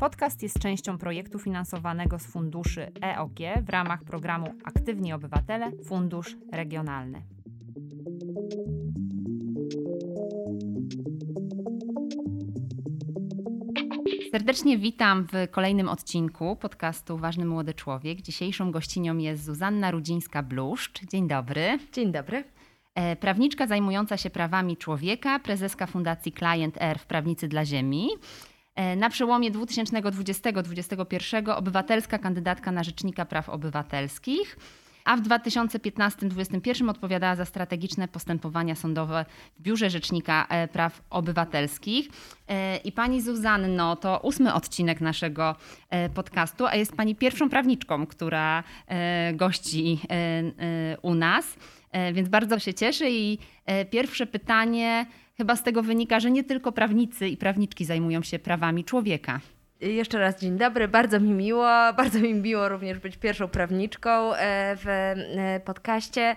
Podcast jest częścią projektu finansowanego z funduszy EOG w ramach programu Aktywni Obywatele Fundusz Regionalny. Serdecznie witam w kolejnym odcinku podcastu Ważny Młody Człowiek. Dzisiejszą gościnią jest Zuzanna Rudzińska-Bluszcz. Dzień dobry. Dzień dobry. E, prawniczka zajmująca się prawami człowieka, prezeska Fundacji Client Earth Prawnicy dla Ziemi. E, na przełomie 2020-2021 obywatelska kandydatka na Rzecznika Praw Obywatelskich, a w 2015-2021 odpowiadała za strategiczne postępowania sądowe w Biurze Rzecznika e, Praw Obywatelskich. E, I pani Zuzanno, to ósmy odcinek naszego podcastu, a jest pani pierwszą prawniczką, która gości u nas, więc bardzo się cieszę. I pierwsze pytanie Chyba z tego wynika, że nie tylko prawnicy i prawniczki zajmują się prawami człowieka. Jeszcze raz dzień dobry, bardzo mi miło. Bardzo mi miło również być pierwszą prawniczką e, w e, podcaście.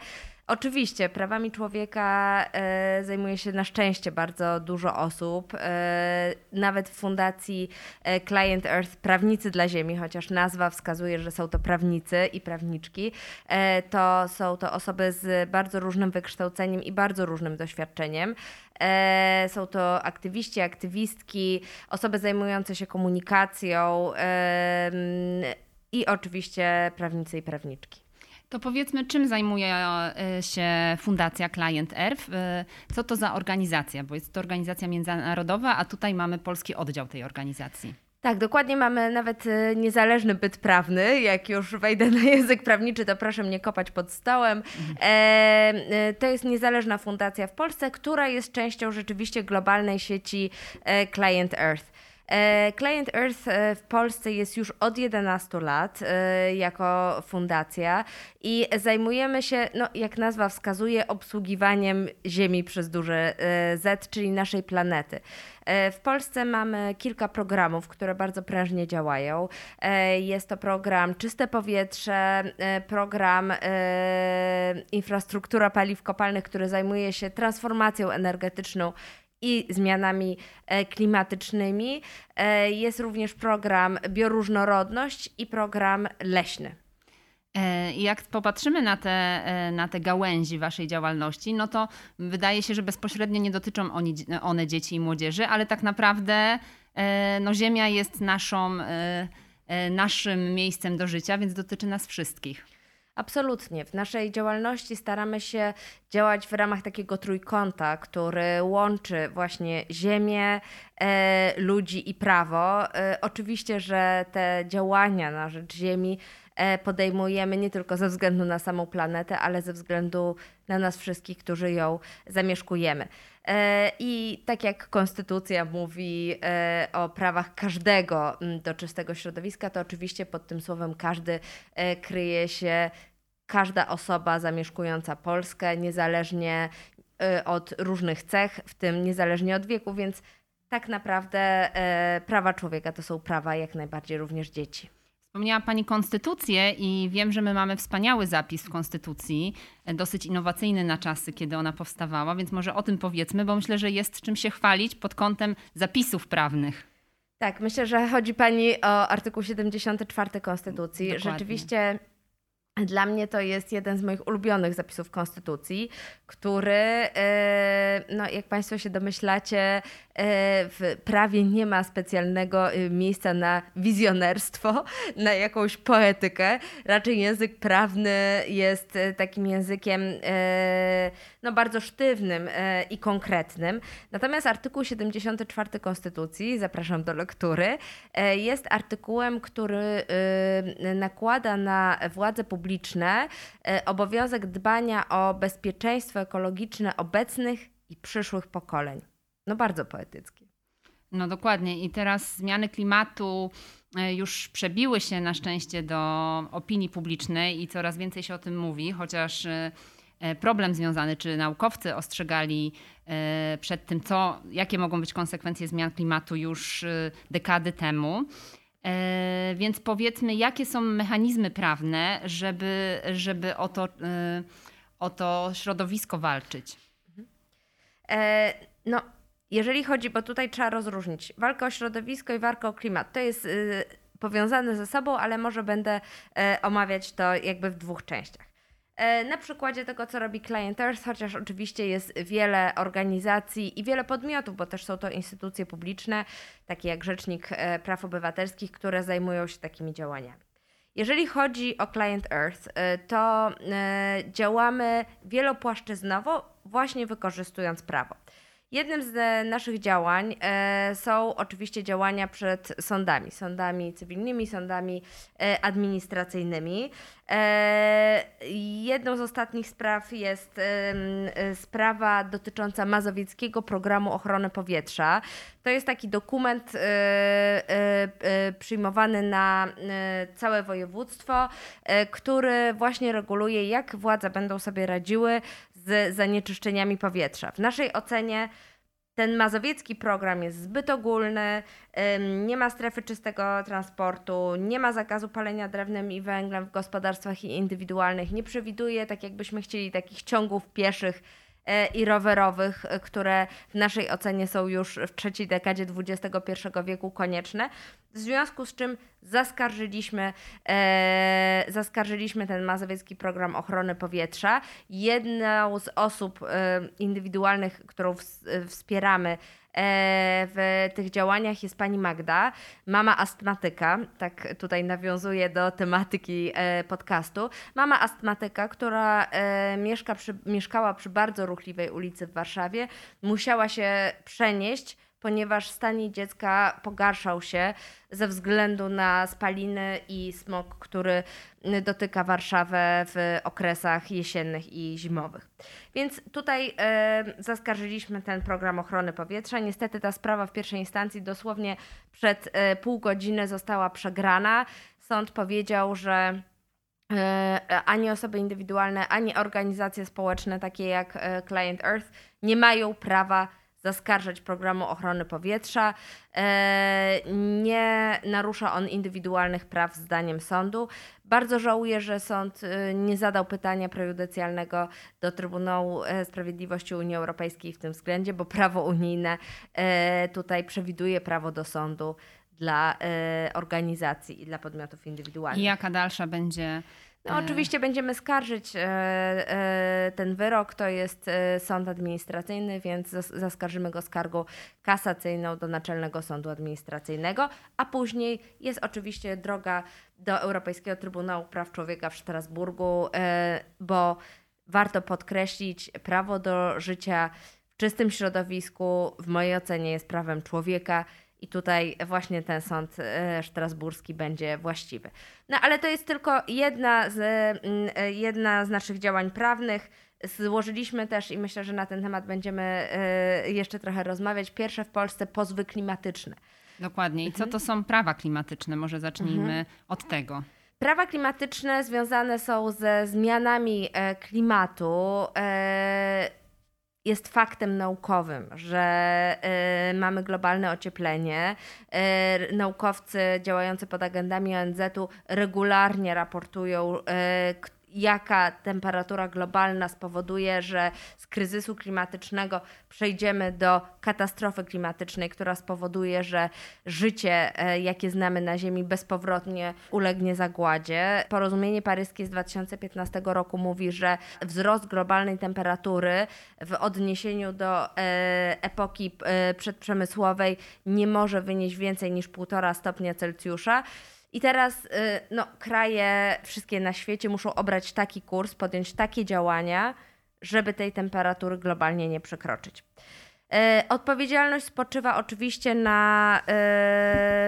Oczywiście, prawami człowieka e, zajmuje się na szczęście bardzo dużo osób. E, nawet w fundacji e, Client Earth Prawnicy dla Ziemi, chociaż nazwa wskazuje, że są to prawnicy i prawniczki, e, to są to osoby z bardzo różnym wykształceniem i bardzo różnym doświadczeniem. E, są to aktywiści, aktywistki, osoby zajmujące się komunikacją i oczywiście prawnicy i prawniczki. To powiedzmy, czym zajmuje e, się Fundacja Client Earth? Co to za organizacja? Bo jest to organizacja międzynarodowa, a tutaj mamy polski oddział tej organizacji. Tak, dokładnie mamy nawet e, niezależny byt prawny. Jak już wejdę na język prawniczy, to proszę mnie kopać pod stołem. Mhm. E, to jest niezależna fundacja w Polsce, która jest częścią rzeczywiście globalnej sieci Client Earth. E, Client Earth e, w Polsce jest już od 11 lat e, jako fundacja i zajmujemy się, no, jak nazwa wskazuje, obsługiwaniem Ziemi przez duże Z, czyli naszej planety. W Polsce mamy kilka programów, które bardzo prężnie działają. Jest to program Czyste Powietrze, program Infrastruktura Paliw Kopalnych, który zajmuje się transformacją energetyczną i zmianami e, klimatycznymi. E, jest również program Bioróżnorodność i program leśny. E, jak popatrzymy na te, na te gałęzi waszej działalności, no to wydaje się, że bezpośrednio nie dotyczą oni, one dzieci i młodzieży, ale tak naprawdę no, Ziemia jest naszą, naszym miejscem do życia, więc dotyczy nas wszystkich. Absolutnie. W naszej działalności staramy się działać w ramach takiego trójkąta, który łączy właśnie ziemię, e, ludzi i prawo. E, oczywiście, że te działania na rzecz ziemi e, podejmujemy nie tylko ze względu na samą planetę, ale ze względu na nas wszystkich, którzy ją zamieszkujemy. E, I tak jak konstytucja mówi e, o prawach każdego do czystego środowiska, to oczywiście pod tym słowem każdy e, kryje się każda osoba zamieszkująca Polskę, niezależnie od różnych cech, w tym niezależnie od wieku, więc tak naprawdę prawa człowieka to są prawa jak najbardziej również dzieci. Wspomniała Pani konstytucję i wiem, że my mamy wspaniały zapis w konstytucji, e, dosyć innowacyjny na czasy, kiedy ona powstawała, więc może o tym powiedzmy, bo myślę, że jest czym się chwalić pod kątem zapisów prawnych. Tak, myślę, że chodzi Pani o artykuł 74 Konstytucji. Dokładnie. Rzeczywiście dla mnie to jest jeden z moich ulubionych zapisów Konstytucji, który, e, no, jak Państwo się domyślacie, w prawie nie ma specjalnego e, miejsca na wizjonerstwo, na jakąś poetykę. Raczej język prawny jest takim językiem no, bardzo sztywnym i konkretnym. Natomiast artykuł 74 Konstytucji, zapraszam do lektury, jest artykułem, który nakłada na władze publiczne e, obowiązek dbania o bezpieczeństwo ekologiczne obecnych i przyszłych pokoleń. No bardzo poetyckie. No dokładnie. I teraz zmiany klimatu już przebiły się na szczęście do opinii publicznej i coraz więcej się o tym mówi, chociaż problem związany, czy naukowcy ostrzegali przed tym, co, jakie mogą być konsekwencje zmian klimatu już dekady temu. E, więc powiedzmy, jakie są mechanizmy prawne, żeby, żeby o, to, e, o to środowisko walczyć? E, no, jeżeli chodzi, bo tutaj trzeba rozróżnić walkę o środowisko i walkę o klimat. To jest y, powiązane ze sobą, ale może będę omawiać to jakby w dwóch częściach. E, na przykładzie tego, co robi Client Earth, chociaż oczywiście jest wiele organizacji i wiele podmiotów, bo też są to instytucje publiczne, takie jak Rzecznik e, Praw Obywatelskich, które zajmują się takimi działaniami. Jeżeli chodzi o Client Earth, e, to działamy wielopłaszczyznowo, właśnie wykorzystując prawo. Jednym z naszych działań e, są oczywiście działania przed sądami, sądami cywilnymi, sądami e, administracyjnymi. E, jedną z ostatnich spraw jest sprawa dotycząca Mazowieckiego Programu Ochrony Powietrza. To jest taki dokument przyjmowany na całe województwo, który właśnie reguluje, jak władze będą sobie radziły z zanieczyszczeniami powietrza. W naszej ocenie ten mazowiecki program jest zbyt ogólny, nie ma strefy czystego transportu, nie ma zakazu palenia drewnem i węglem w gospodarstwach indywidualnych, nie przewiduje, tak jakbyśmy chcieli, takich ciągów pieszych i rowerowych, e, które w naszej ocenie są już w trzeciej dekadzie XXI wieku konieczne. W związku z czym zaskarżyliśmy, e, zaskarżyliśmy ten mazowiecki program ochrony powietrza. Jedną z osób e, indywidualnych, którą w, wspieramy, E, w tych działaniach jest pani Magda, mama astmatyka, tak tutaj nawiązuje do tematyki e, podcastu. Mama astmatyka, która e, mieszka przy, mieszkała przy bardzo ruchliwej ulicy w Warszawie, musiała się przenieść ponieważ stan dziecka pogarszał się ze względu na spaliny i smog, który dotyka Warszawę w okresach jesiennych i zimowych. Więc tutaj e, zaskarżyliśmy ten program ochrony powietrza. Niestety ta sprawa w pierwszej instancji dosłownie przed e, pół godziny została przegrana. Sąd powiedział, że e, ani osoby indywidualne, ani organizacje społeczne, takie jak Client Earth, nie mają prawa zaskarżać programu ochrony powietrza. E, nie narusza on indywidualnych praw zdaniem sądu. Bardzo żałuję, że sąd e, nie zadał pytania prejudycjalnego do Trybunału e, Sprawiedliwości Unii Europejskiej w tym względzie, bo prawo unijne tutaj przewiduje prawo do sądu dla organizacji i dla podmiotów indywidualnych. I jaka dalsza będzie no, oczywiście będziemy skarżyć e, e, ten wyrok. To jest e, sąd administracyjny, więc zaskarżymy go skargą kasacyjną do Naczelnego Sądu Administracyjnego, a później jest oczywiście droga do Europejskiego Trybunału Praw Człowieka w Strasburgu, bo warto podkreślić, prawo do życia w czystym środowisku w mojej ocenie jest prawem człowieka i tutaj właśnie ten sąd e, strasburski będzie właściwy. No ale to jest tylko jedna z, mm, e, jedna z naszych działań prawnych. Złożyliśmy też i myślę, że na ten temat będziemy e, jeszcze trochę rozmawiać. Pierwsze w Polsce pozwy klimatyczne. Dokładnie. I co to są prawa klimatyczne? Może zacznijmy mhm. od tego. Prawa klimatyczne związane są ze zmianami klimatu jest faktem naukowym, że y, mamy globalne ocieplenie. Y, naukowcy działający pod agendami ONZ-u regularnie raportują, y, jaka temperatura globalna spowoduje, że z kryzysu klimatycznego przejdziemy do katastrofy klimatycznej, która spowoduje, że życie, e, jakie znamy na Ziemi, bezpowrotnie ulegnie zagładzie. Porozumienie paryskie z 2015 roku mówi, że wzrost globalnej temperatury w odniesieniu do e, epoki e, przedprzemysłowej nie może wynieść więcej niż 1,5 stopnia Celsjusza. I teraz y, no, kraje wszystkie na świecie muszą obrać taki kurs, podjąć takie działania, żeby tej temperatury globalnie nie przekroczyć. Y, odpowiedzialność spoczywa oczywiście na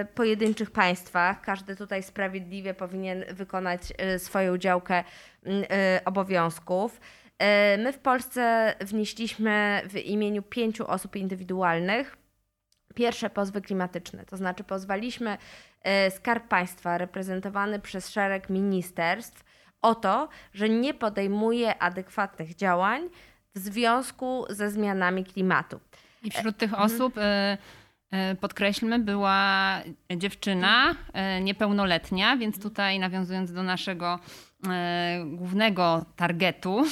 y, pojedynczych państwach. Każdy tutaj sprawiedliwie powinien wykonać swoją działkę obowiązków. My w Polsce wnieśliśmy w imieniu pięciu osób indywidualnych pierwsze pozwy klimatyczne. To znaczy pozwaliśmy Skarb Państwa reprezentowany przez szereg ministerstw o to, że nie podejmuje adekwatnych działań w związku ze zmianami klimatu. I wśród tych mhm. osób podkreślmy, była dziewczyna niepełnoletnia, więc tutaj nawiązując do naszego głównego targetu,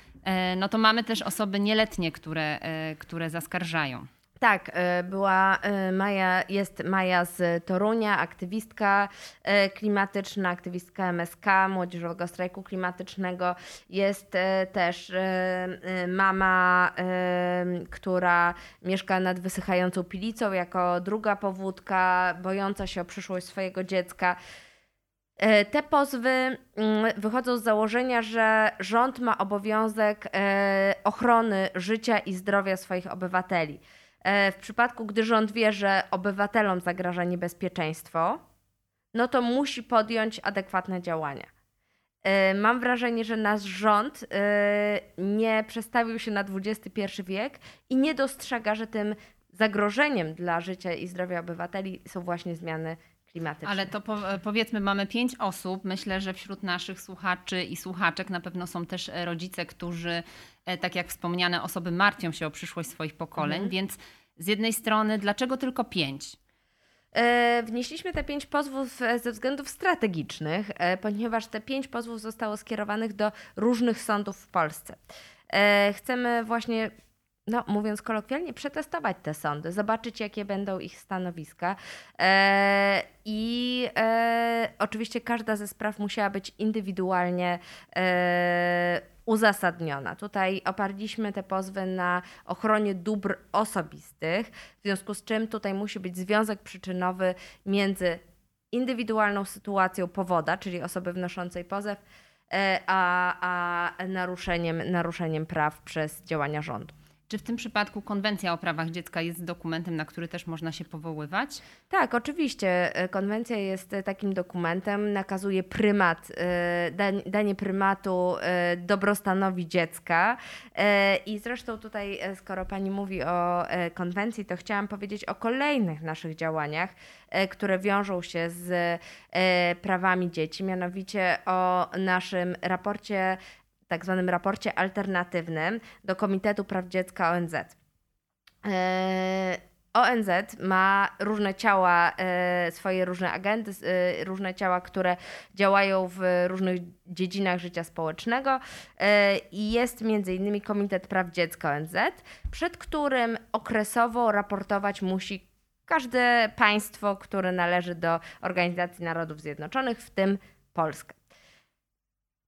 no to mamy też osoby nieletnie, które, które zaskarżają. Tak, e, była e, Maja, jest Maja z Torunia, aktywistka e, klimatyczna, aktywistka MSK, Młodzieżowego Strajku Klimatycznego. Jest też mama, która mieszka nad wysychającą pilicą jako druga powódka, bojąca się o przyszłość swojego dziecka. Te pozwy mm, wychodzą z założenia, że rząd ma obowiązek ochrony życia i zdrowia swoich obywateli. E, w przypadku, gdy rząd wie, że obywatelom zagraża niebezpieczeństwo, no to musi podjąć adekwatne działania. E, mam wrażenie, że nasz rząd e, nie przestawił się na XXI wiek i nie dostrzega, że tym zagrożeniem dla życia i zdrowia obywateli są właśnie zmiany. Ale to powiedzmy, mamy pięć osób. Myślę, że wśród naszych słuchaczy i słuchaczek na pewno są też rodzice, którzy tak jak wspomniane, osoby martwią się o przyszłość swoich pokoleń, mhm. więc z jednej strony, dlaczego tylko pięć? E, wnieśliśmy te pięć pozwów e, ze względów strategicznych, ponieważ te pięć pozwów zostało skierowanych do różnych sądów w Polsce. Chcemy właśnie no, mówiąc kolokwialnie, przetestować te sądy, zobaczyć, jakie będą ich stanowiska. E, I e, oczywiście każda ze spraw musiała być indywidualnie e, uzasadniona. Tutaj oparliśmy te pozwy na ochronie dóbr osobistych, w związku z czym tutaj musi być związek przyczynowy między indywidualną sytuacją powoda, czyli osoby wnoszącej pozew, a, a naruszeniem, naruszeniem praw przez działania rządu. Czy w tym przypadku konwencja o prawach dziecka jest dokumentem, na który też można się powoływać? Tak, oczywiście. E, konwencja jest e, takim dokumentem, nakazuje prymat, e, danie prymatu dobrostanowi dziecka. I zresztą tutaj, skoro pani mówi o konwencji, to chciałam powiedzieć o kolejnych naszych działaniach, które wiążą się z prawami dzieci, mianowicie o naszym raporcie tak zwanym raporcie alternatywnym do Komitetu Praw Dziecka ONZ. E, ONZ ma różne ciała, e, swoje różne agendy, e, różne ciała, które działają w różnych dziedzinach życia społecznego i jest między innymi Komitet Praw Dziecka ONZ, przed którym okresowo raportować musi każde państwo, które należy do Organizacji Narodów Zjednoczonych, w tym Polska.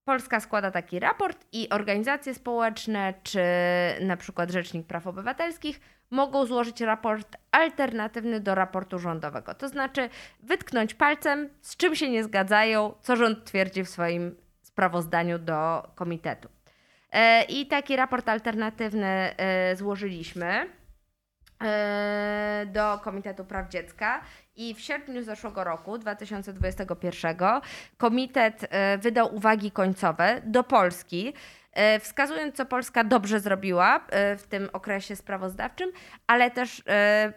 Polska składa taki raport i organizacje społeczne, czy na przykład Rzecznik Praw Obywatelskich mogą złożyć raport alternatywny do raportu rządowego. To znaczy wytknąć palcem, z czym się nie zgadzają, co rząd twierdzi w swoim sprawozdaniu do komitetu. E, I taki raport alternatywny e, złożyliśmy. E, do Komitetu Praw Dziecka i w sierpniu zeszłego roku, 2021, komitet e, wydał uwagi końcowe do Polski, wskazując, co Polska dobrze zrobiła w tym okresie sprawozdawczym, ale też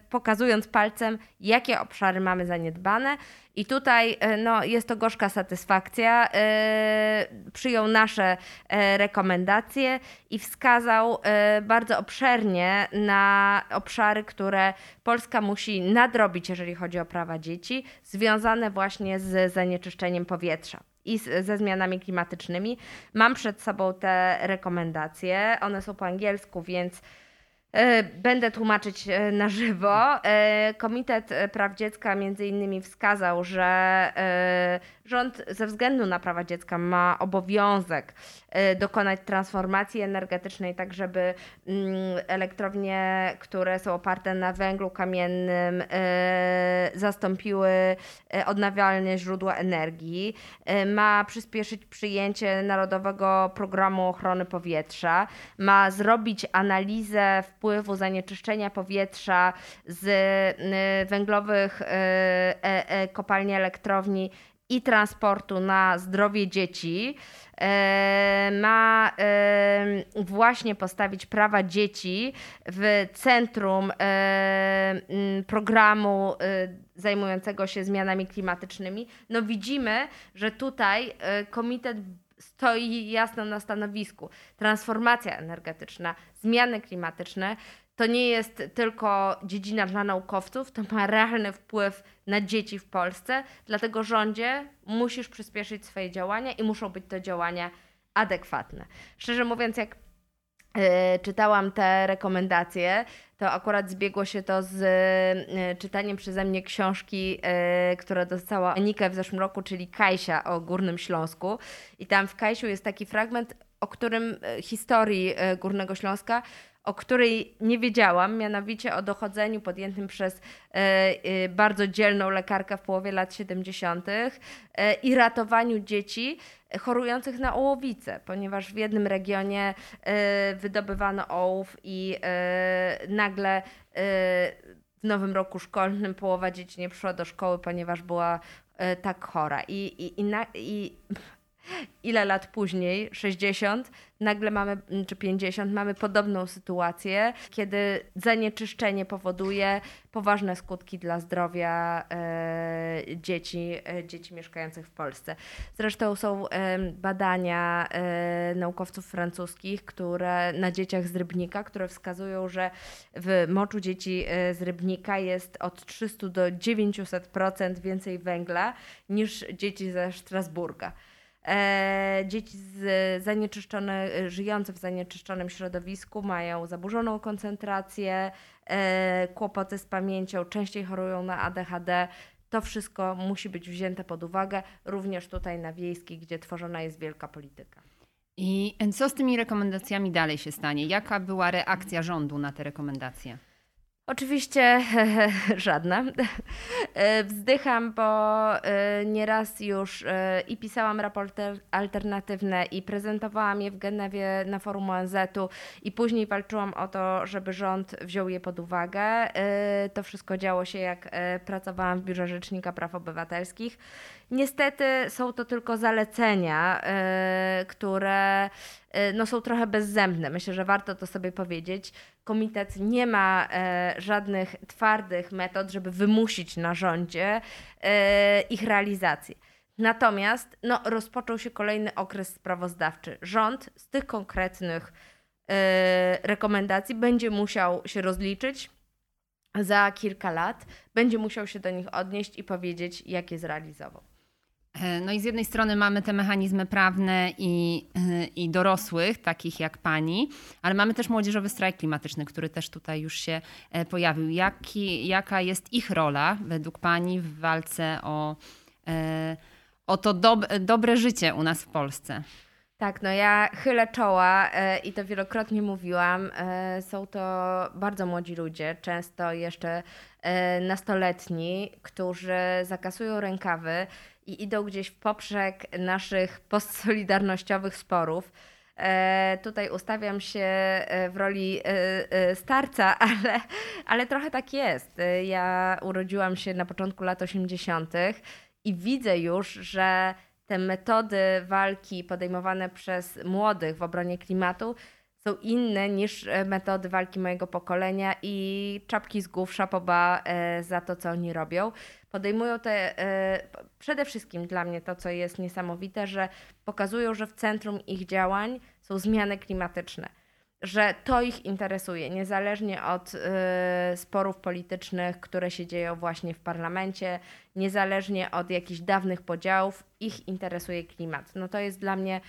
pokazując palcem, jakie obszary mamy zaniedbane i tutaj e, no, jest to gorzka satysfakcja. E, przyjął nasze e, rekomendacje i wskazał bardzo obszernie na obszary, które Polska musi nadrobić, jeżeli chodzi o prawa dzieci, związane właśnie z zanieczyszczeniem powietrza i ze zmianami klimatycznymi. Mam przed sobą te rekomendacje. One są po angielsku, więc E, będę tłumaczyć e, na żywo. E, Komitet Praw Dziecka między innymi wskazał, że rząd ze względu na prawa dziecka ma obowiązek dokonać transformacji energetycznej, tak żeby mm, elektrownie, które są oparte na węglu kamiennym, zastąpiły odnawialne źródła energii. Ma przyspieszyć przyjęcie Narodowego Programu Ochrony Powietrza. Ma zrobić analizę wpływu zanieczyszczenia powietrza z y, węglowych y, e, e, kopalni elektrowni i transportu na zdrowie dzieci e, ma e, właśnie postawić prawa dzieci w centrum e, programu zajmującego się zmianami klimatycznymi. No widzimy, że tutaj komitet stoi jasno na stanowisku. Transformacja energetyczna, zmiany klimatyczne to nie jest tylko dziedzina dla naukowców, to ma realny wpływ na dzieci w Polsce. Dlatego rządzie musisz przyspieszyć swoje działania i muszą być to działania adekwatne. Szczerze mówiąc, jak e, czytałam te rekomendacje, to akurat zbiegło się to z e, czytaniem przeze mnie książki, e, która dostała Anikę w zeszłym roku, czyli Kajsia o Górnym Śląsku. I tam w Kajsiu jest taki fragment, o którym historii Górnego Śląska, o której nie wiedziałam, mianowicie o dochodzeniu podjętym przez e, e, bardzo dzielną lekarkę w połowie lat 70. E, i ratowaniu dzieci chorujących na ołowicę, ponieważ w jednym regionie wydobywano ołów i nagle w nowym roku szkolnym połowa dzieci nie przyszła do szkoły, ponieważ była tak chora. I, i, i, na, i ile lat później, 60, nagle mamy, czy 50, mamy podobną sytuację, kiedy zanieczyszczenie powoduje poważne skutki dla zdrowia e, dzieci, e, dzieci mieszkających w Polsce. Zresztą są e, badania naukowców francuskich, które na dzieciach z Rybnika, które wskazują, że w moczu dzieci e, z Rybnika jest od 300 do 900% więcej węgla niż dzieci ze Strasburga. E, dzieci z zanieczyszczone, żyjące w zanieczyszczonym środowisku mają zaburzoną koncentrację, e, kłopoty z pamięcią, częściej chorują na ADHD. To wszystko musi być wzięte pod uwagę, również tutaj na wiejskich, gdzie tworzona jest wielka polityka. I co z tymi rekomendacjami dalej się stanie? Jaka była reakcja rządu na te rekomendacje? Oczywiście żadna. E, wzdycham, bo e, nieraz już e, i pisałam raporty alternatywne i prezentowałam je w Genewie na forum ONZ-u i później walczyłam o to, żeby rząd wziął je pod uwagę. To wszystko działo się jak pracowałam w Biurze Rzecznika Praw Obywatelskich. Niestety są to tylko zalecenia, które no, są trochę bezzębne. Myślę, że warto to sobie powiedzieć komitet nie ma e, żadnych twardych metod, żeby wymusić na rządzie ich realizację. Natomiast no, rozpoczął się kolejny okres sprawozdawczy. Rząd z tych konkretnych rekomendacji będzie musiał się rozliczyć za kilka lat, będzie musiał się do nich odnieść i powiedzieć, jak je zrealizował. E, no i z jednej strony mamy te mechanizmy prawne i, e, i dorosłych, takich jak pani, ale mamy też młodzieżowy strajk klimatyczny, który też tutaj już się e, pojawił. Jaki, jaka jest ich rola według pani w walce o, o to dob dobre życie u nas w Polsce? Tak, no ja chylę czoła i to wielokrotnie mówiłam. Są to bardzo młodzi ludzie, często jeszcze nastoletni, którzy zakasują rękawy i idą gdzieś w poprzek naszych postsolidarnościowych sporów. E, tutaj ustawiam się e, w roli e, starca, ale, ale trochę tak jest. Ja urodziłam się na początku lat 80. i widzę już, że te metody walki podejmowane przez młodych w obronie klimatu są inne niż metody walki mojego pokolenia i czapki z głów szapoba za to, co oni robią podejmują te, e, przede wszystkim dla mnie to, co jest niesamowite, że pokazują, że w centrum ich działań są zmiany klimatyczne. Że to ich interesuje, niezależnie od y, sporów politycznych, które się dzieją właśnie w parlamencie, niezależnie od jakichś dawnych podziałów, ich interesuje klimat. No to jest dla mnie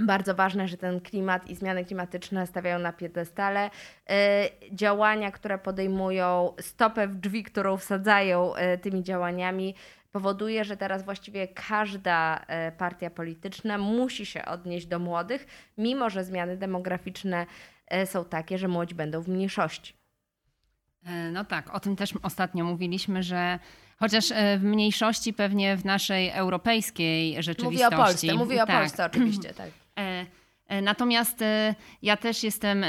bardzo ważne, że ten klimat i zmiany klimatyczne stawiają na piedestale. E, działania, które podejmują, stopę w drzwi, którą wsadzają e, tymi działaniami, powoduje, że teraz właściwie każda e, partia polityczna musi się odnieść do młodych, mimo że zmiany demograficzne są takie, że młodzi będą w mniejszości. No tak, o tym też ostatnio mówiliśmy, że chociaż w mniejszości pewnie w naszej europejskiej rzeczywistości. Mówię o Polsce, mówię o tak. Polsce oczywiście, tak. E, e, natomiast e, ja też jestem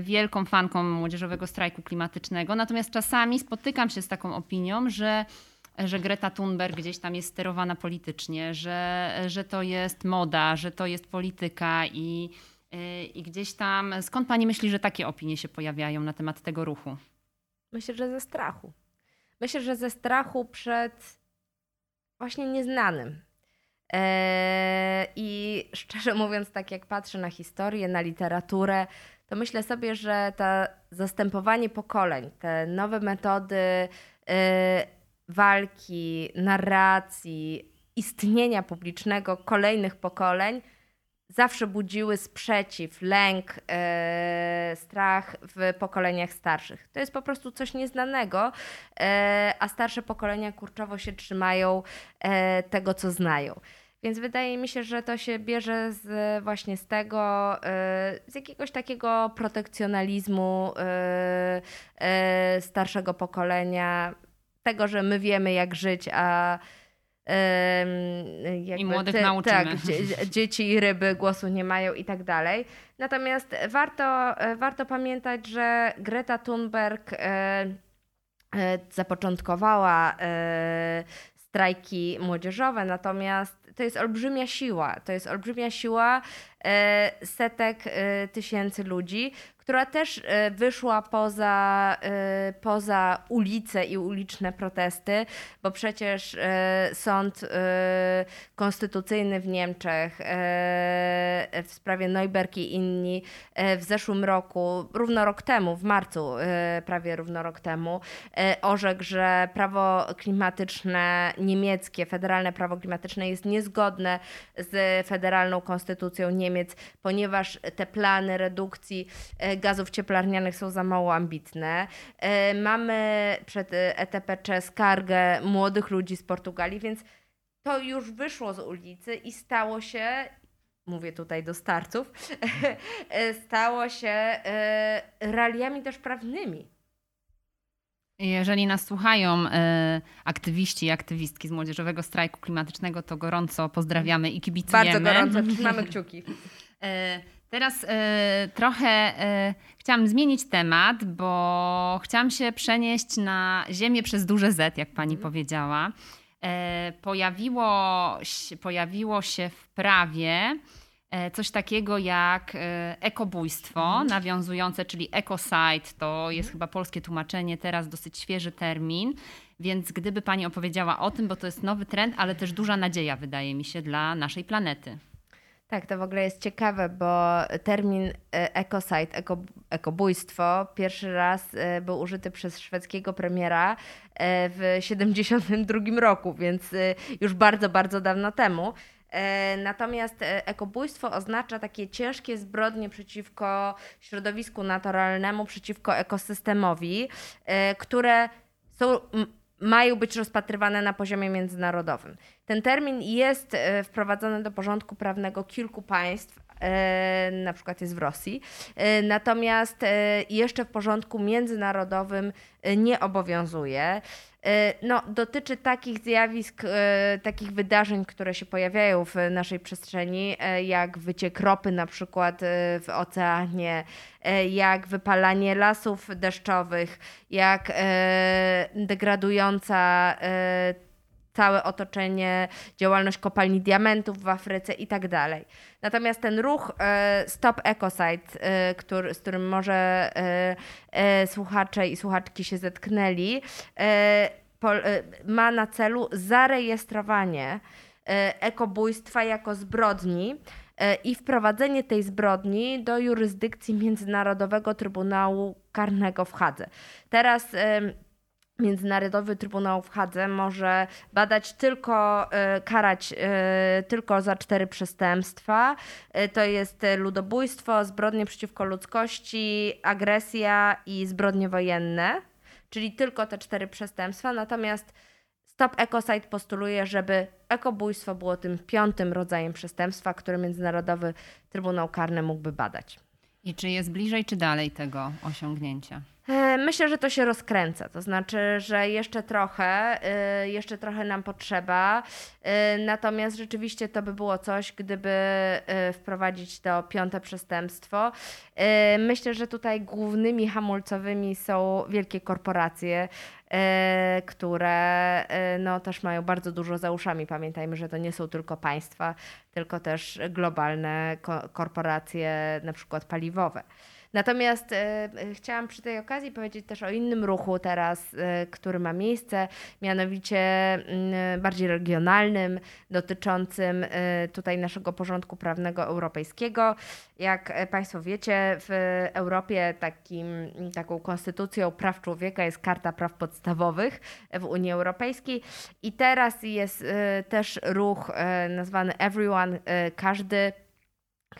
wielką fanką młodzieżowego strajku klimatycznego, natomiast czasami spotykam się z taką opinią, że że Greta Thunberg gdzieś tam jest sterowana politycznie, że, że to jest moda, że to jest polityka i, i gdzieś tam. Skąd pani myśli, że takie opinie się pojawiają na temat tego ruchu? Myślę, że ze strachu. Myślę, że ze strachu przed właśnie nieznanym. Eee, I szczerze mówiąc, tak jak patrzę na historię, na literaturę, to myślę sobie, że to zastępowanie pokoleń, te nowe metody e, walki, narracji, istnienia publicznego kolejnych pokoleń zawsze budziły sprzeciw, lęk, e, strach w pokoleniach starszych. To jest po prostu coś nieznanego, e, a starsze pokolenia kurczowo się trzymają e, tego, co znają. Więc wydaje mi się, że to się bierze z, właśnie z tego, z jakiegoś takiego protekcjonalizmu starszego pokolenia, tego, że my wiemy, jak żyć, a I młodych ty, nauczymy. Tak, dzieci i ryby głosu nie mają i tak dalej. Natomiast warto, warto pamiętać, że Greta Thunberg e, e, zapoczątkowała e, strajki młodzieżowe, natomiast to jest olbrzymia siła. To jest olbrzymia siła setek tysięcy ludzi, która też e, wyszła poza, e, poza ulice i uliczne protesty, bo przecież e, sąd konstytucyjny w Niemczech w sprawie Neuberg i inni w zeszłym roku, równo rok temu, w marcu, prawie równo rok temu, orzekł, że prawo klimatyczne niemieckie, federalne prawo klimatyczne jest niezgodne z federalną konstytucją Niemiec, ponieważ te plany redukcji gazów cieplarnianych są za mało ambitne. E, mamy przed ETPC skargę młodych ludzi z Portugalii, więc to już wyszło z ulicy i stało się, mówię tutaj do starców, e, stało się e, realiami też prawnymi. Jeżeli nas słuchają aktywiści i aktywistki z Młodzieżowego Strajku Klimatycznego, to gorąco pozdrawiamy i kibicujemy. Bardzo gorąco, trzymamy kciuki. Teraz y, trochę y, chciałam zmienić temat, bo chciałam się przenieść na Ziemię przez duże Z, jak pani mhm. powiedziała. Y, pojawiło, się, pojawiło się w prawie coś takiego jak ekobójstwo mhm. nawiązujące, czyli ecosite, to jest mhm. chyba polskie tłumaczenie, teraz dosyć świeży termin. Więc gdyby Pani opowiedziała o tym, bo to jest nowy trend, ale też duża nadzieja, wydaje mi się, dla naszej planety. Tak, to w ogóle jest ciekawe, bo termin e, ecocide, eko, ekobójstwo, pierwszy raz e, był użyty przez szwedzkiego premiera e, w 1972 roku, więc już bardzo, bardzo dawno temu. Natomiast ekobójstwo oznacza takie ciężkie zbrodnie przeciwko środowisku naturalnemu, przeciwko ekosystemowi, które są mają być rozpatrywane na poziomie międzynarodowym. Ten termin jest e, wprowadzony do porządku prawnego kilku państw, e, na przykład jest w Rosji, e, natomiast jeszcze w porządku międzynarodowym nie obowiązuje. No, dotyczy takich zjawisk, takich wydarzeń, które się pojawiają w naszej przestrzeni, jak wyciek ropy na przykład w oceanie, jak wypalanie lasów deszczowych, jak degradująca całe otoczenie, działalność kopalni diamentów w Afryce i tak dalej. Natomiast ten ruch e, Stop Ecosite, e, który, z którym może e, słuchacze i słuchaczki się zetknęli, ma na celu zarejestrowanie ekobójstwa jako zbrodni i wprowadzenie tej zbrodni do jurysdykcji Międzynarodowego Trybunału Karnego w Hadze. Teraz Międzynarodowy Trybunał w Hadze może badać tylko, e, karać e, tylko za cztery przestępstwa. E, to jest ludobójstwo, zbrodnie przeciwko ludzkości, agresja i zbrodnie wojenne, czyli tylko te cztery przestępstwa. Natomiast Stop Ecocide postuluje, żeby ekobójstwo było tym piątym rodzajem przestępstwa, które Międzynarodowy Trybunał Karny mógłby badać. I czy jest bliżej czy dalej tego osiągnięcia? E, myślę, że to się rozkręca, to znaczy, że jeszcze trochę, e, jeszcze trochę nam potrzeba. E, natomiast rzeczywiście to by było coś, gdyby wprowadzić to piąte przestępstwo. Myślę, że tutaj głównymi hamulcowymi są wielkie korporacje, które no, też mają bardzo dużo za uszami. Pamiętajmy, że to nie są tylko państwa, tylko też globalne korporacje, na przykład paliwowe. Natomiast e, chciałam przy tej okazji powiedzieć też o innym ruchu teraz, e, który ma miejsce, mianowicie mm, bardziej regionalnym, dotyczącym e, tutaj naszego porządku prawnego europejskiego. Jak Państwo wiecie, w Europie takim, taką konstytucją praw człowieka jest Karta Praw Podstawowych w Unii Europejskiej i teraz jest też ruch nazwany Everyone, każdy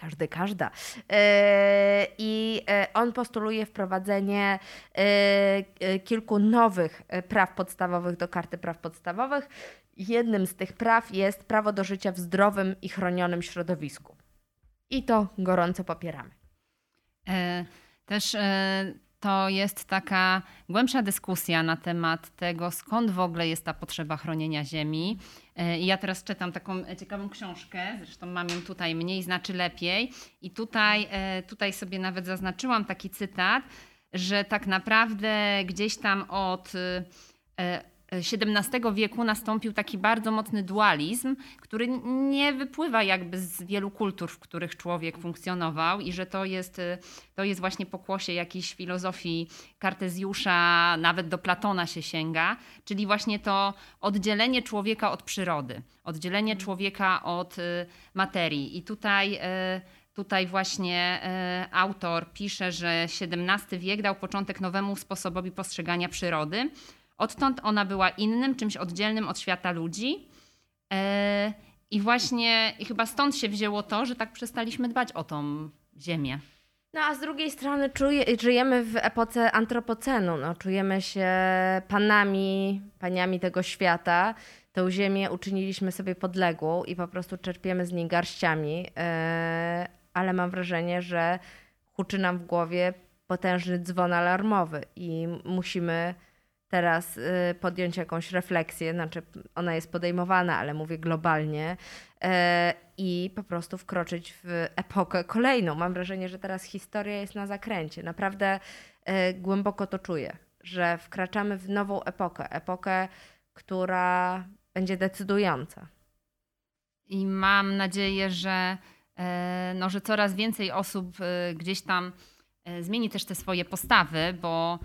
każdy, każda. E, I e, on postuluje wprowadzenie e, kilku nowych praw podstawowych do karty praw podstawowych. Jednym z tych praw jest prawo do życia w zdrowym i chronionym środowisku. I to gorąco popieramy. Też to jest taka głębsza dyskusja na temat tego, skąd w ogóle jest ta potrzeba chronienia ziemi. E, ja teraz czytam taką ciekawą książkę, zresztą mam ją tutaj, mniej znaczy lepiej. I tutaj, e, tutaj sobie nawet zaznaczyłam taki cytat, że tak naprawdę gdzieś tam od e, XVII wieku nastąpił taki bardzo mocny dualizm, który nie wypływa jakby z wielu kultur, w których człowiek funkcjonował i że to jest, to jest właśnie pokłosie jakiejś filozofii Kartezjusza, nawet do Platona się sięga, czyli właśnie to oddzielenie człowieka od przyrody, oddzielenie mhm. człowieka od y, materii. I tutaj y, Tutaj właśnie y, autor pisze, że XVII wiek dał początek nowemu sposobowi postrzegania przyrody, Odtąd ona była innym, czymś oddzielnym od świata ludzi. E, I właśnie i chyba stąd się wzięło to, że tak przestaliśmy dbać o tą ziemię. No a z drugiej strony czuje, żyjemy w epoce antropocenu. No, czujemy się panami, paniami tego świata. Tą ziemię uczyniliśmy sobie podległą i po prostu czerpiemy z niej garściami. E, ale mam wrażenie, że huczy nam w głowie potężny dzwon alarmowy i musimy teraz y, podjąć jakąś refleksję, znaczy ona jest podejmowana, ale mówię globalnie, e, i po prostu wkroczyć w epokę kolejną. Mam wrażenie, że teraz historia jest na zakręcie. Naprawdę e, głęboko to czuję, że wkraczamy w nową epokę, epokę, która będzie decydująca. I mam nadzieję, że, e, no, że coraz więcej osób gdzieś tam zmieni też te swoje postawy, bo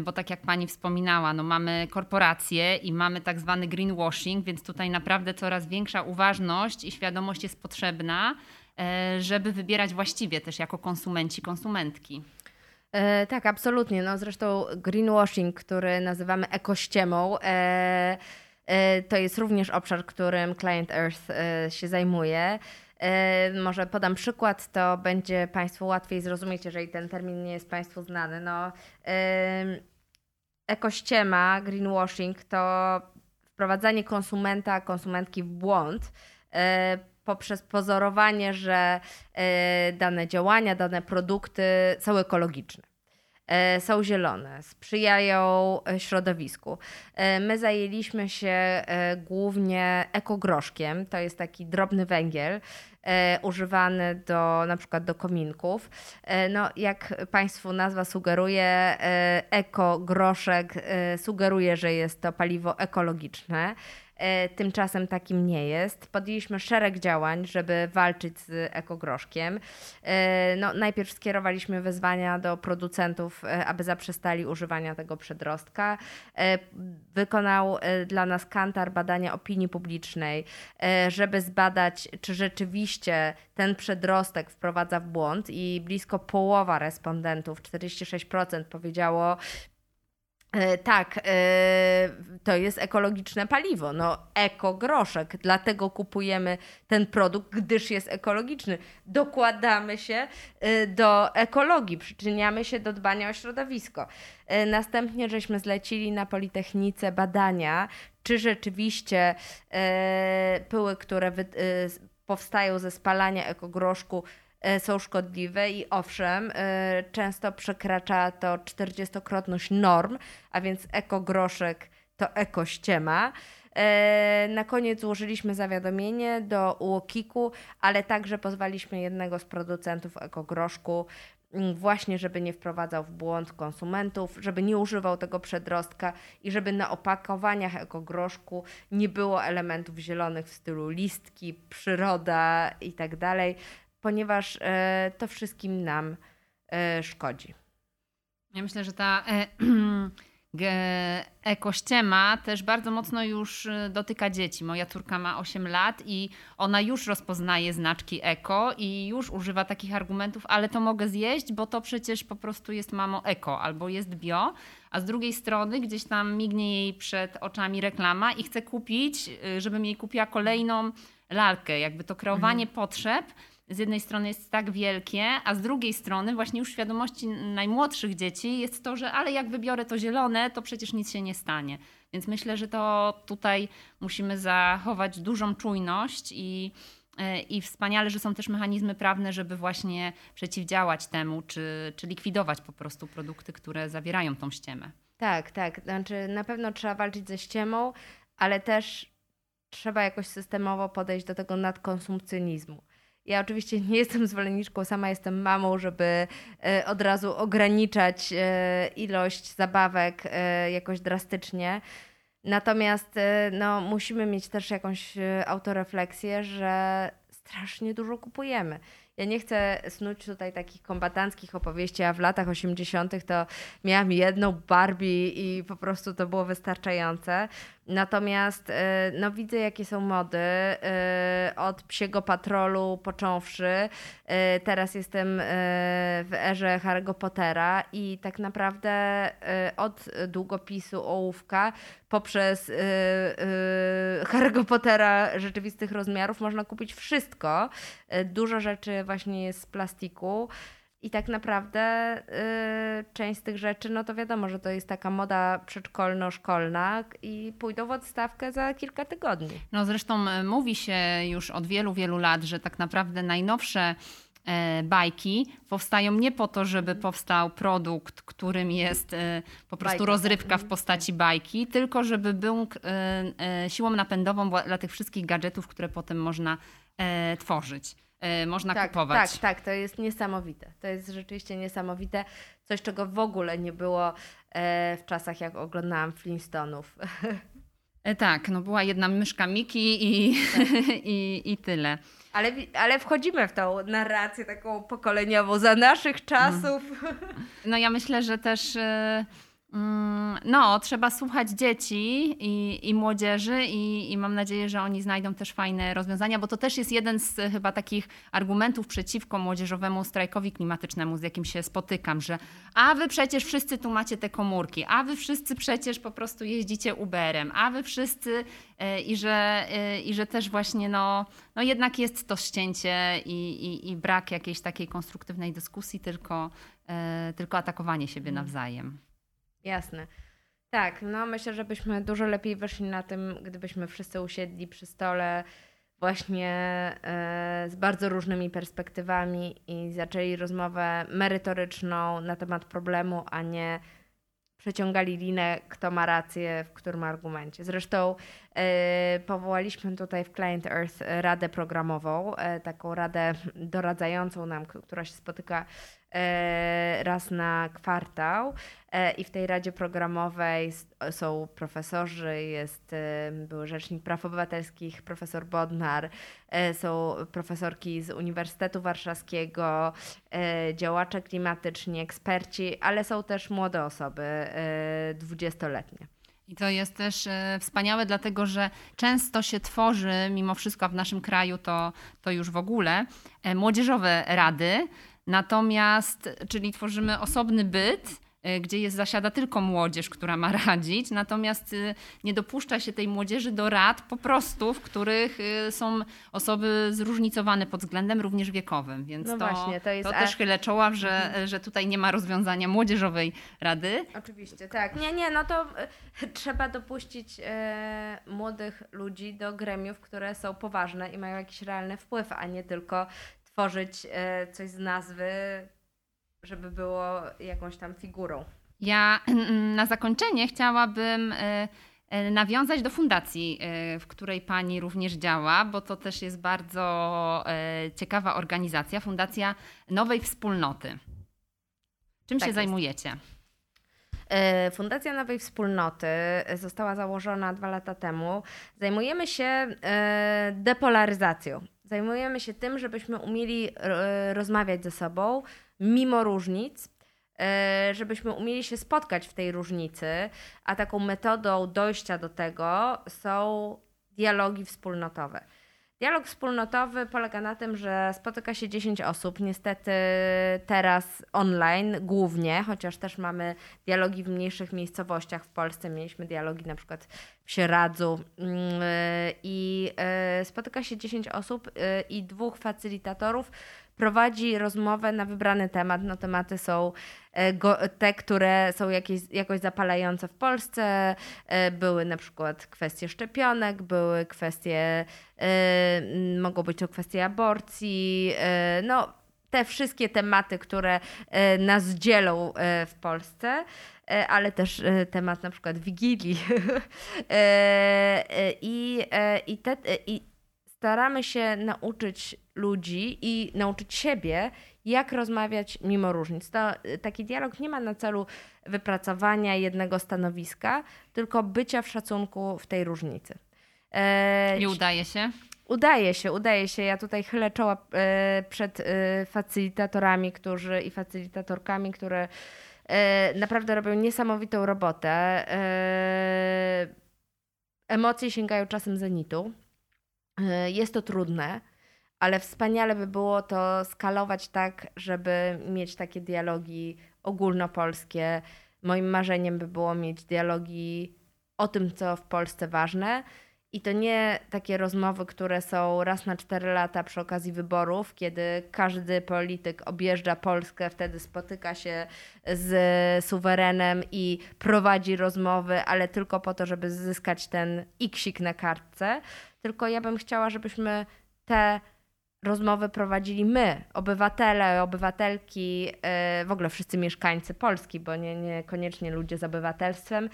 bo tak jak pani wspominała, no mamy korporacje i mamy tak zwany greenwashing, więc tutaj naprawdę coraz większa uważność i świadomość jest potrzebna, e, żeby wybierać właściwie też jako konsumenci, konsumentki. E, tak, absolutnie. No, zresztą greenwashing, który nazywamy ekościemą, e, e, to jest również obszar, którym Client Earth e, się zajmuje. E, może podam przykład, to będzie Państwu łatwiej zrozumieć, jeżeli ten termin nie jest Państwu znany. No, ekościema, greenwashing to wprowadzanie konsumenta, konsumentki w błąd e, poprzez pozorowanie, że e, dane działania, dane produkty są ekologiczne. E, są zielone, sprzyjają e, środowisku. E, my zajęliśmy się głównie ekogroszkiem, to jest taki drobny węgiel, używany do na przykład do kominków. No, jak Państwu nazwa sugeruje, ekogroszek sugeruje, że jest to paliwo ekologiczne. E, tymczasem takim nie jest. Podjęliśmy szereg działań, żeby walczyć z ekogroszkiem. E, no, najpierw skierowaliśmy wezwania do producentów, e, aby zaprzestali używania tego przedrostka. Wykonał dla nas Kantar badania opinii publicznej, żeby zbadać, czy rzeczywiście ten przedrostek wprowadza w błąd i blisko połowa respondentów, 46% powiedziało, tak, e, to jest ekologiczne paliwo, no ekogroszek, dlatego kupujemy ten produkt, gdyż jest ekologiczny. Dokładamy się e, do ekologii, przyczyniamy się do dbania o środowisko. Następnie żeśmy zlecili na Politechnice badania, czy rzeczywiście pyły, które powstają ze spalania ekogroszku E, są szkodliwe i owszem, e, często przekracza to 40-krotność norm, a więc ekogroszek to ekościema. E, na koniec złożyliśmy zawiadomienie do UOKiK-u, ale także pozwaliśmy jednego z producentów ekogroszku mm, właśnie żeby nie wprowadzał w błąd konsumentów, żeby nie używał tego przedrostka i żeby na opakowaniach ekogroszku nie było elementów zielonych w stylu listki, przyroda i tak dalej, ponieważ e, to wszystkim nam e, szkodzi. Ja myślę, że ta e, ekościema też bardzo mocno już dotyka dzieci. Moja córka ma 8 lat i ona już rozpoznaje znaczki eko i już używa takich argumentów, ale to mogę zjeść, bo to przecież po prostu jest mamo eko albo jest bio. A z drugiej strony gdzieś tam mignie jej przed oczami reklama i chce kupić, żebym jej kupiła kolejną lalkę. Jakby to kreowanie mhm. potrzeb z jednej strony jest tak wielkie, a z drugiej strony właśnie już w świadomości najmłodszych dzieci jest to, że ale jak wybiorę to zielone, to przecież nic się nie stanie. Więc myślę, że to tutaj musimy zachować dużą czujność i, e, i wspaniale, że są też mechanizmy prawne, żeby właśnie przeciwdziałać temu, czy, czy likwidować po prostu produkty, które zawierają tą ściemę. Tak, tak. Znaczy na pewno trzeba walczyć ze ściemą, ale też trzeba jakoś systemowo podejść do tego nadkonsumpcjonizmu. Ja oczywiście nie jestem zwolenniczką, sama jestem mamą, żeby e, od razu ograniczać e, ilość zabawek e, jakoś drastycznie. Natomiast no, musimy mieć też jakąś autorefleksję, że strasznie dużo kupujemy. Ja nie chcę snuć tutaj takich kombatanckich opowieści, a w latach 80. to miałam jedną Barbie i po prostu to było wystarczające. Natomiast e, no, widzę, jakie są mody. E, od psiego patrolu począwszy. E, teraz jestem w erze Harry'ego Pottera i tak naprawdę od długopisu ołówka poprzez Harry'ego Pottera rzeczywistych rozmiarów można kupić wszystko. Dużo rzeczy właśnie jest z plastiku. I tak naprawdę y, część z tych rzeczy, no to wiadomo, że to jest taka moda przedszkolno-szkolna i pójdą w odstawkę za kilka tygodni. No zresztą y, mówi się już od wielu, wielu lat, że tak naprawdę najnowsze e, bajki powstają nie po to, żeby powstał produkt, którym jest e, po prostu Bajka. rozrywka w postaci bajki, tylko żeby był e, siłą napędową dla tych wszystkich gadżetów, które potem można tworzyć. E, można tak, kupować. Tak, tak, to jest niesamowite. To jest rzeczywiście niesamowite. Coś, czego w ogóle nie było e, w czasach, jak oglądałam Flintstonów. E, tak, no była jedna myszka Miki i, tak. i, i tyle. Ale, ale wchodzimy w tą narrację taką pokoleniową za naszych czasów. No ja myślę, że też Mm, no, trzeba słuchać dzieci i, i młodzieży i, i, mam nadzieję, że oni znajdą też fajne rozwiązania, bo to też jest jeden z chyba takich argumentów przeciwko młodzieżowemu strajkowi klimatycznemu, z jakim się spotykam, że a wy przecież wszyscy tu macie te komórki, a wy wszyscy przecież po prostu jeździcie Uberem, a wy wszyscy e, i że, e, i że też właśnie no, no jednak jest to ścięcie i, i, brak jakiejś takiej konstruktywnej dyskusji, tylko, e, tylko atakowanie siebie mm. nawzajem. Jasne. Tak, no myślę, że byśmy dużo lepiej wyszli na tym, gdybyśmy wszyscy usiedli przy stole właśnie e, z bardzo różnymi perspektywami i zaczęli rozmowę merytoryczną na temat problemu, a nie przeciągali linę, kto ma rację w którym argumencie. Zresztą e, powołaliśmy tutaj w Client Earth radę programową, e, taką radę doradzającą nam, która się spotyka raz na kwartał e, i w tej Radzie Programowej są profesorzy, jest e, były Rzecznik Praw Obywatelskich, profesor Bodnar, są profesorki z Uniwersytetu Warszawskiego, działacze klimatyczni, eksperci, ale są też młode osoby, dwudziestoletnie. I to jest też wspaniałe, dlatego że często się tworzy, mimo wszystko w naszym kraju to, to już w ogóle, młodzieżowe rady, Natomiast, czyli tworzymy osobny byt, y, gdzie jest zasiada tylko młodzież, która ma radzić, natomiast y, nie dopuszcza się tej młodzieży do rad po prostu, w których y, są osoby zróżnicowane pod względem również wiekowym. Więc no to, właśnie, to, jest... to też chylę czoła, że, mhm. że tutaj nie ma rozwiązania młodzieżowej rady. Oczywiście, tak. Nie, nie, no to trzeba dopuścić e, młodych ludzi do gremiów, które są poważne i mają jakiś realny wpływ, a nie tylko tworzyć e, coś z nazwy, żeby było jakąś tam figurą. Ja na zakończenie chciałabym e, e, nawiązać do fundacji, w której pani również działa, bo to też jest bardzo ciekawa organizacja, Fundacja Nowej Wspólnoty. Czym Tak się jest. zajmujecie? Fundacja Nowej Wspólnoty została założona dwa lata temu. Zajmujemy się depolaryzacją. Zajmujemy się tym, żebyśmy umieli e, rozmawiać ze sobą mimo różnic, e, żebyśmy umieli się spotkać w tej różnicy, a taką metodą dojścia do tego są dialogi wspólnotowe. Dialog wspólnotowy polega na tym, że spotyka się 10 osób, niestety teraz online głównie, chociaż też mamy dialogi w mniejszych miejscowościach w Polsce. Mieliśmy dialogi na przykład w Sieradzu mm, i e, spotyka się 10 osób e, i dwóch facylitatorów prowadzi rozmowę na wybrany temat. No tematy są go, te, które są jakieś, jakoś zapalające w Polsce. E, Były na przykład kwestie szczepionek, były kwestie, e, mogą być to kwestie aborcji, e, no te wszystkie tematy, które e, nas dzielą e, w Polsce, e, ale też e, temat na przykład Wigilii. E, e, I, e, i, te, e, I staramy się nauczyć ludzi i nauczyć siebie, jak rozmawiać mimo różnic. To, e, taki dialog nie ma na celu wypracowania jednego stanowiska, tylko bycia w szacunku w tej różnicy. E, I udaje się? Udaje się, udaje się. Ja tutaj chylę czoła e, przed e, facylitatorami którzy, i facylitatorkami, które e, naprawdę robią niesamowitą robotę. Emocje sięgają czasem zenitu. E, jest to trudne, ale wspaniale by było to skalować tak, żeby mieć takie dialogi ogólnopolskie. Moim marzeniem by było mieć dialogi o tym, co w Polsce ważne. I to nie takie rozmowy, które są raz na cztery lata przy okazji wyborów, kiedy każdy polityk objeżdża Polskę, wtedy spotyka się z suwerenem i prowadzi rozmowy, ale tylko po to, żeby zyskać ten iksik na kartce. Tylko ja bym chciała, żebyśmy te rozmowy prowadzili my, obywatele, obywatelki, yy, w ogóle wszyscy mieszkańcy Polski, bo nie, niekoniecznie ludzie z obywatelstwem,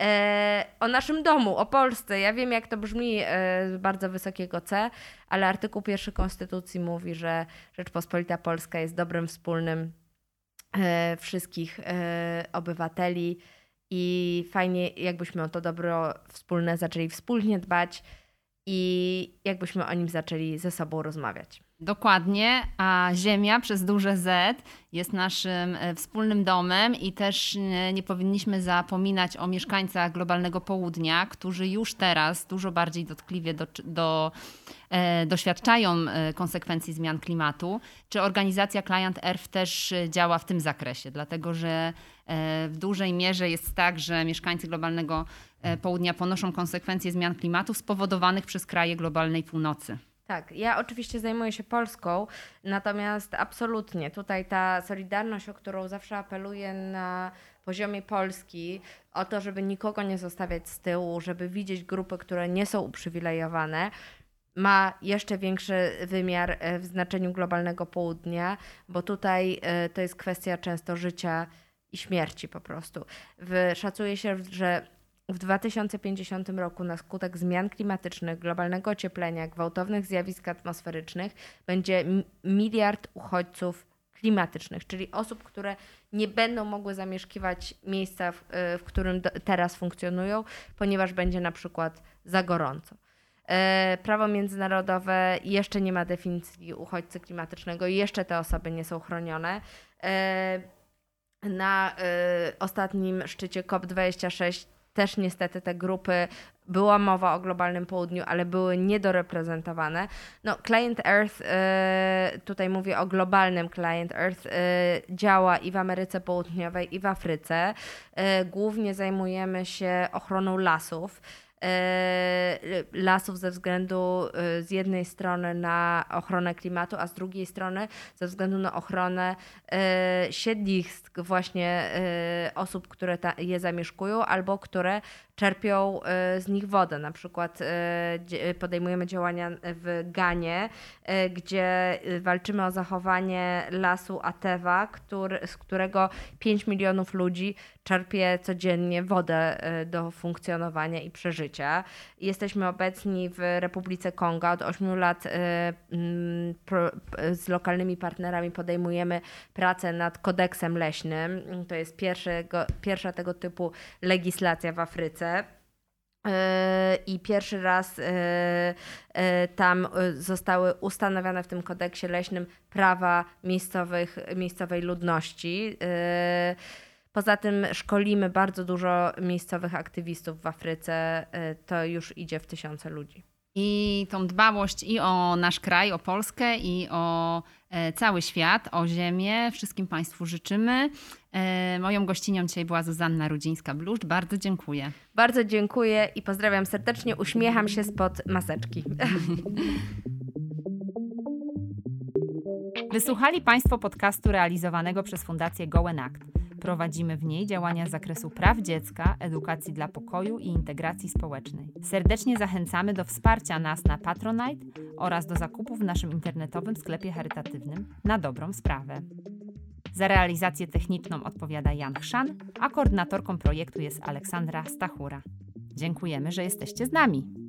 e, o naszym domu, o Polsce. Ja wiem, jak to brzmi e, z bardzo wysokiego C, ale artykuł pierwszy Konstytucji mówi, że Rzeczpospolita Polska jest dobrem wspólnym wszystkich obywateli i fajnie, jakbyśmy o to dobro wspólne zaczęli wspólnie dbać i jakbyśmy o nim zaczęli ze sobą rozmawiać. Dokładnie, a Ziemia przez duże Z jest naszym e, wspólnym domem i też nie powinniśmy zapominać o mieszkańcach globalnego południa, którzy już teraz dużo bardziej dotkliwie do, do, e, doświadczają e, konsekwencji zmian klimatu. Czy organizacja Client Earth też działa w tym zakresie? Dlatego, że e, w dużej mierze jest tak, że mieszkańcy globalnego południa ponoszą konsekwencje zmian klimatu spowodowanych przez kraje globalnej północy. Tak, ja oczywiście zajmuję się Polską, natomiast absolutnie tutaj ta solidarność, o którą zawsze apeluję na poziomie Polski, o to, żeby nikogo nie zostawiać z tyłu, żeby widzieć grupy, które nie są uprzywilejowane, ma jeszcze większy wymiar e, w znaczeniu globalnego południa, bo tutaj e, to jest kwestia często życia i śmierci po prostu. Szacuje się, że w 2050 roku na skutek zmian klimatycznych, globalnego ocieplenia, gwałtownych zjawisk atmosferycznych będzie miliard uchodźców klimatycznych, czyli osób, które nie będą mogły zamieszkiwać miejsca, w, y, w którym do, teraz funkcjonują, ponieważ będzie na przykład za gorąco. E, Prawo międzynarodowe jeszcze nie ma definicji uchodźcy klimatycznego i jeszcze te osoby nie są chronione. E, Na ostatnim szczycie COP26 też niestety te grupy, była mowa o globalnym południu, ale były niedoreprezentowane. No, Client Earth, y, tutaj mówię o globalnym Client Earth, y, działa i w Ameryce Południowej, i w Afryce. Y, Głównie zajmujemy się ochroną lasów. E, lasów ze względu e, z jednej strony na ochronę klimatu, a z drugiej strony ze względu na ochronę e, siedlisk właśnie osób, które je zamieszkują albo które czerpią z nich wodę. Na przykład podejmujemy działania w Ganie, gdzie walczymy o zachowanie lasu Atewa, który, z którego 5 milionów ludzi czerpie codziennie wodę do funkcjonowania i przeżycia. Jesteśmy obecni w Republice Konga od 8 lat z lokalnymi partnerami podejmujemy pracę nad kodeksem leśnym. To jest pierwszego, pierwsza tego typu legislacja w Afryce. E, I pierwszy raz e, e, tam zostały ustanowione w tym kodeksie leśnym prawa miejscowych, miejscowej ludności. Poza tym szkolimy bardzo dużo miejscowych aktywistów w Afryce. To już idzie w tysiące ludzi. I tą dbałość i o nasz kraj, o Polskę, i o E, cały świat, o Ziemię. Wszystkim Państwu życzymy. E, moją gościnią dzisiaj była Zuzanna Rudzińska-Bluszcz. Bardzo dziękuję. Bardzo dziękuję i pozdrawiam serdecznie. Uśmiecham się spod maseczki. Wysłuchali Państwo podcastu realizowanego przez Fundację Goen Act. Prowadzimy w niej działania z zakresu praw dziecka, edukacji dla pokoju i integracji społecznej. Serdecznie zachęcamy do wsparcia nas na Patronite oraz do zakupu w naszym internetowym sklepie charytatywnym na dobrą sprawę. Za realizację techniczną odpowiada Jan Chrzan, a koordynatorką projektu jest Aleksandra Stachura. Dziękujemy, że jesteście z nami.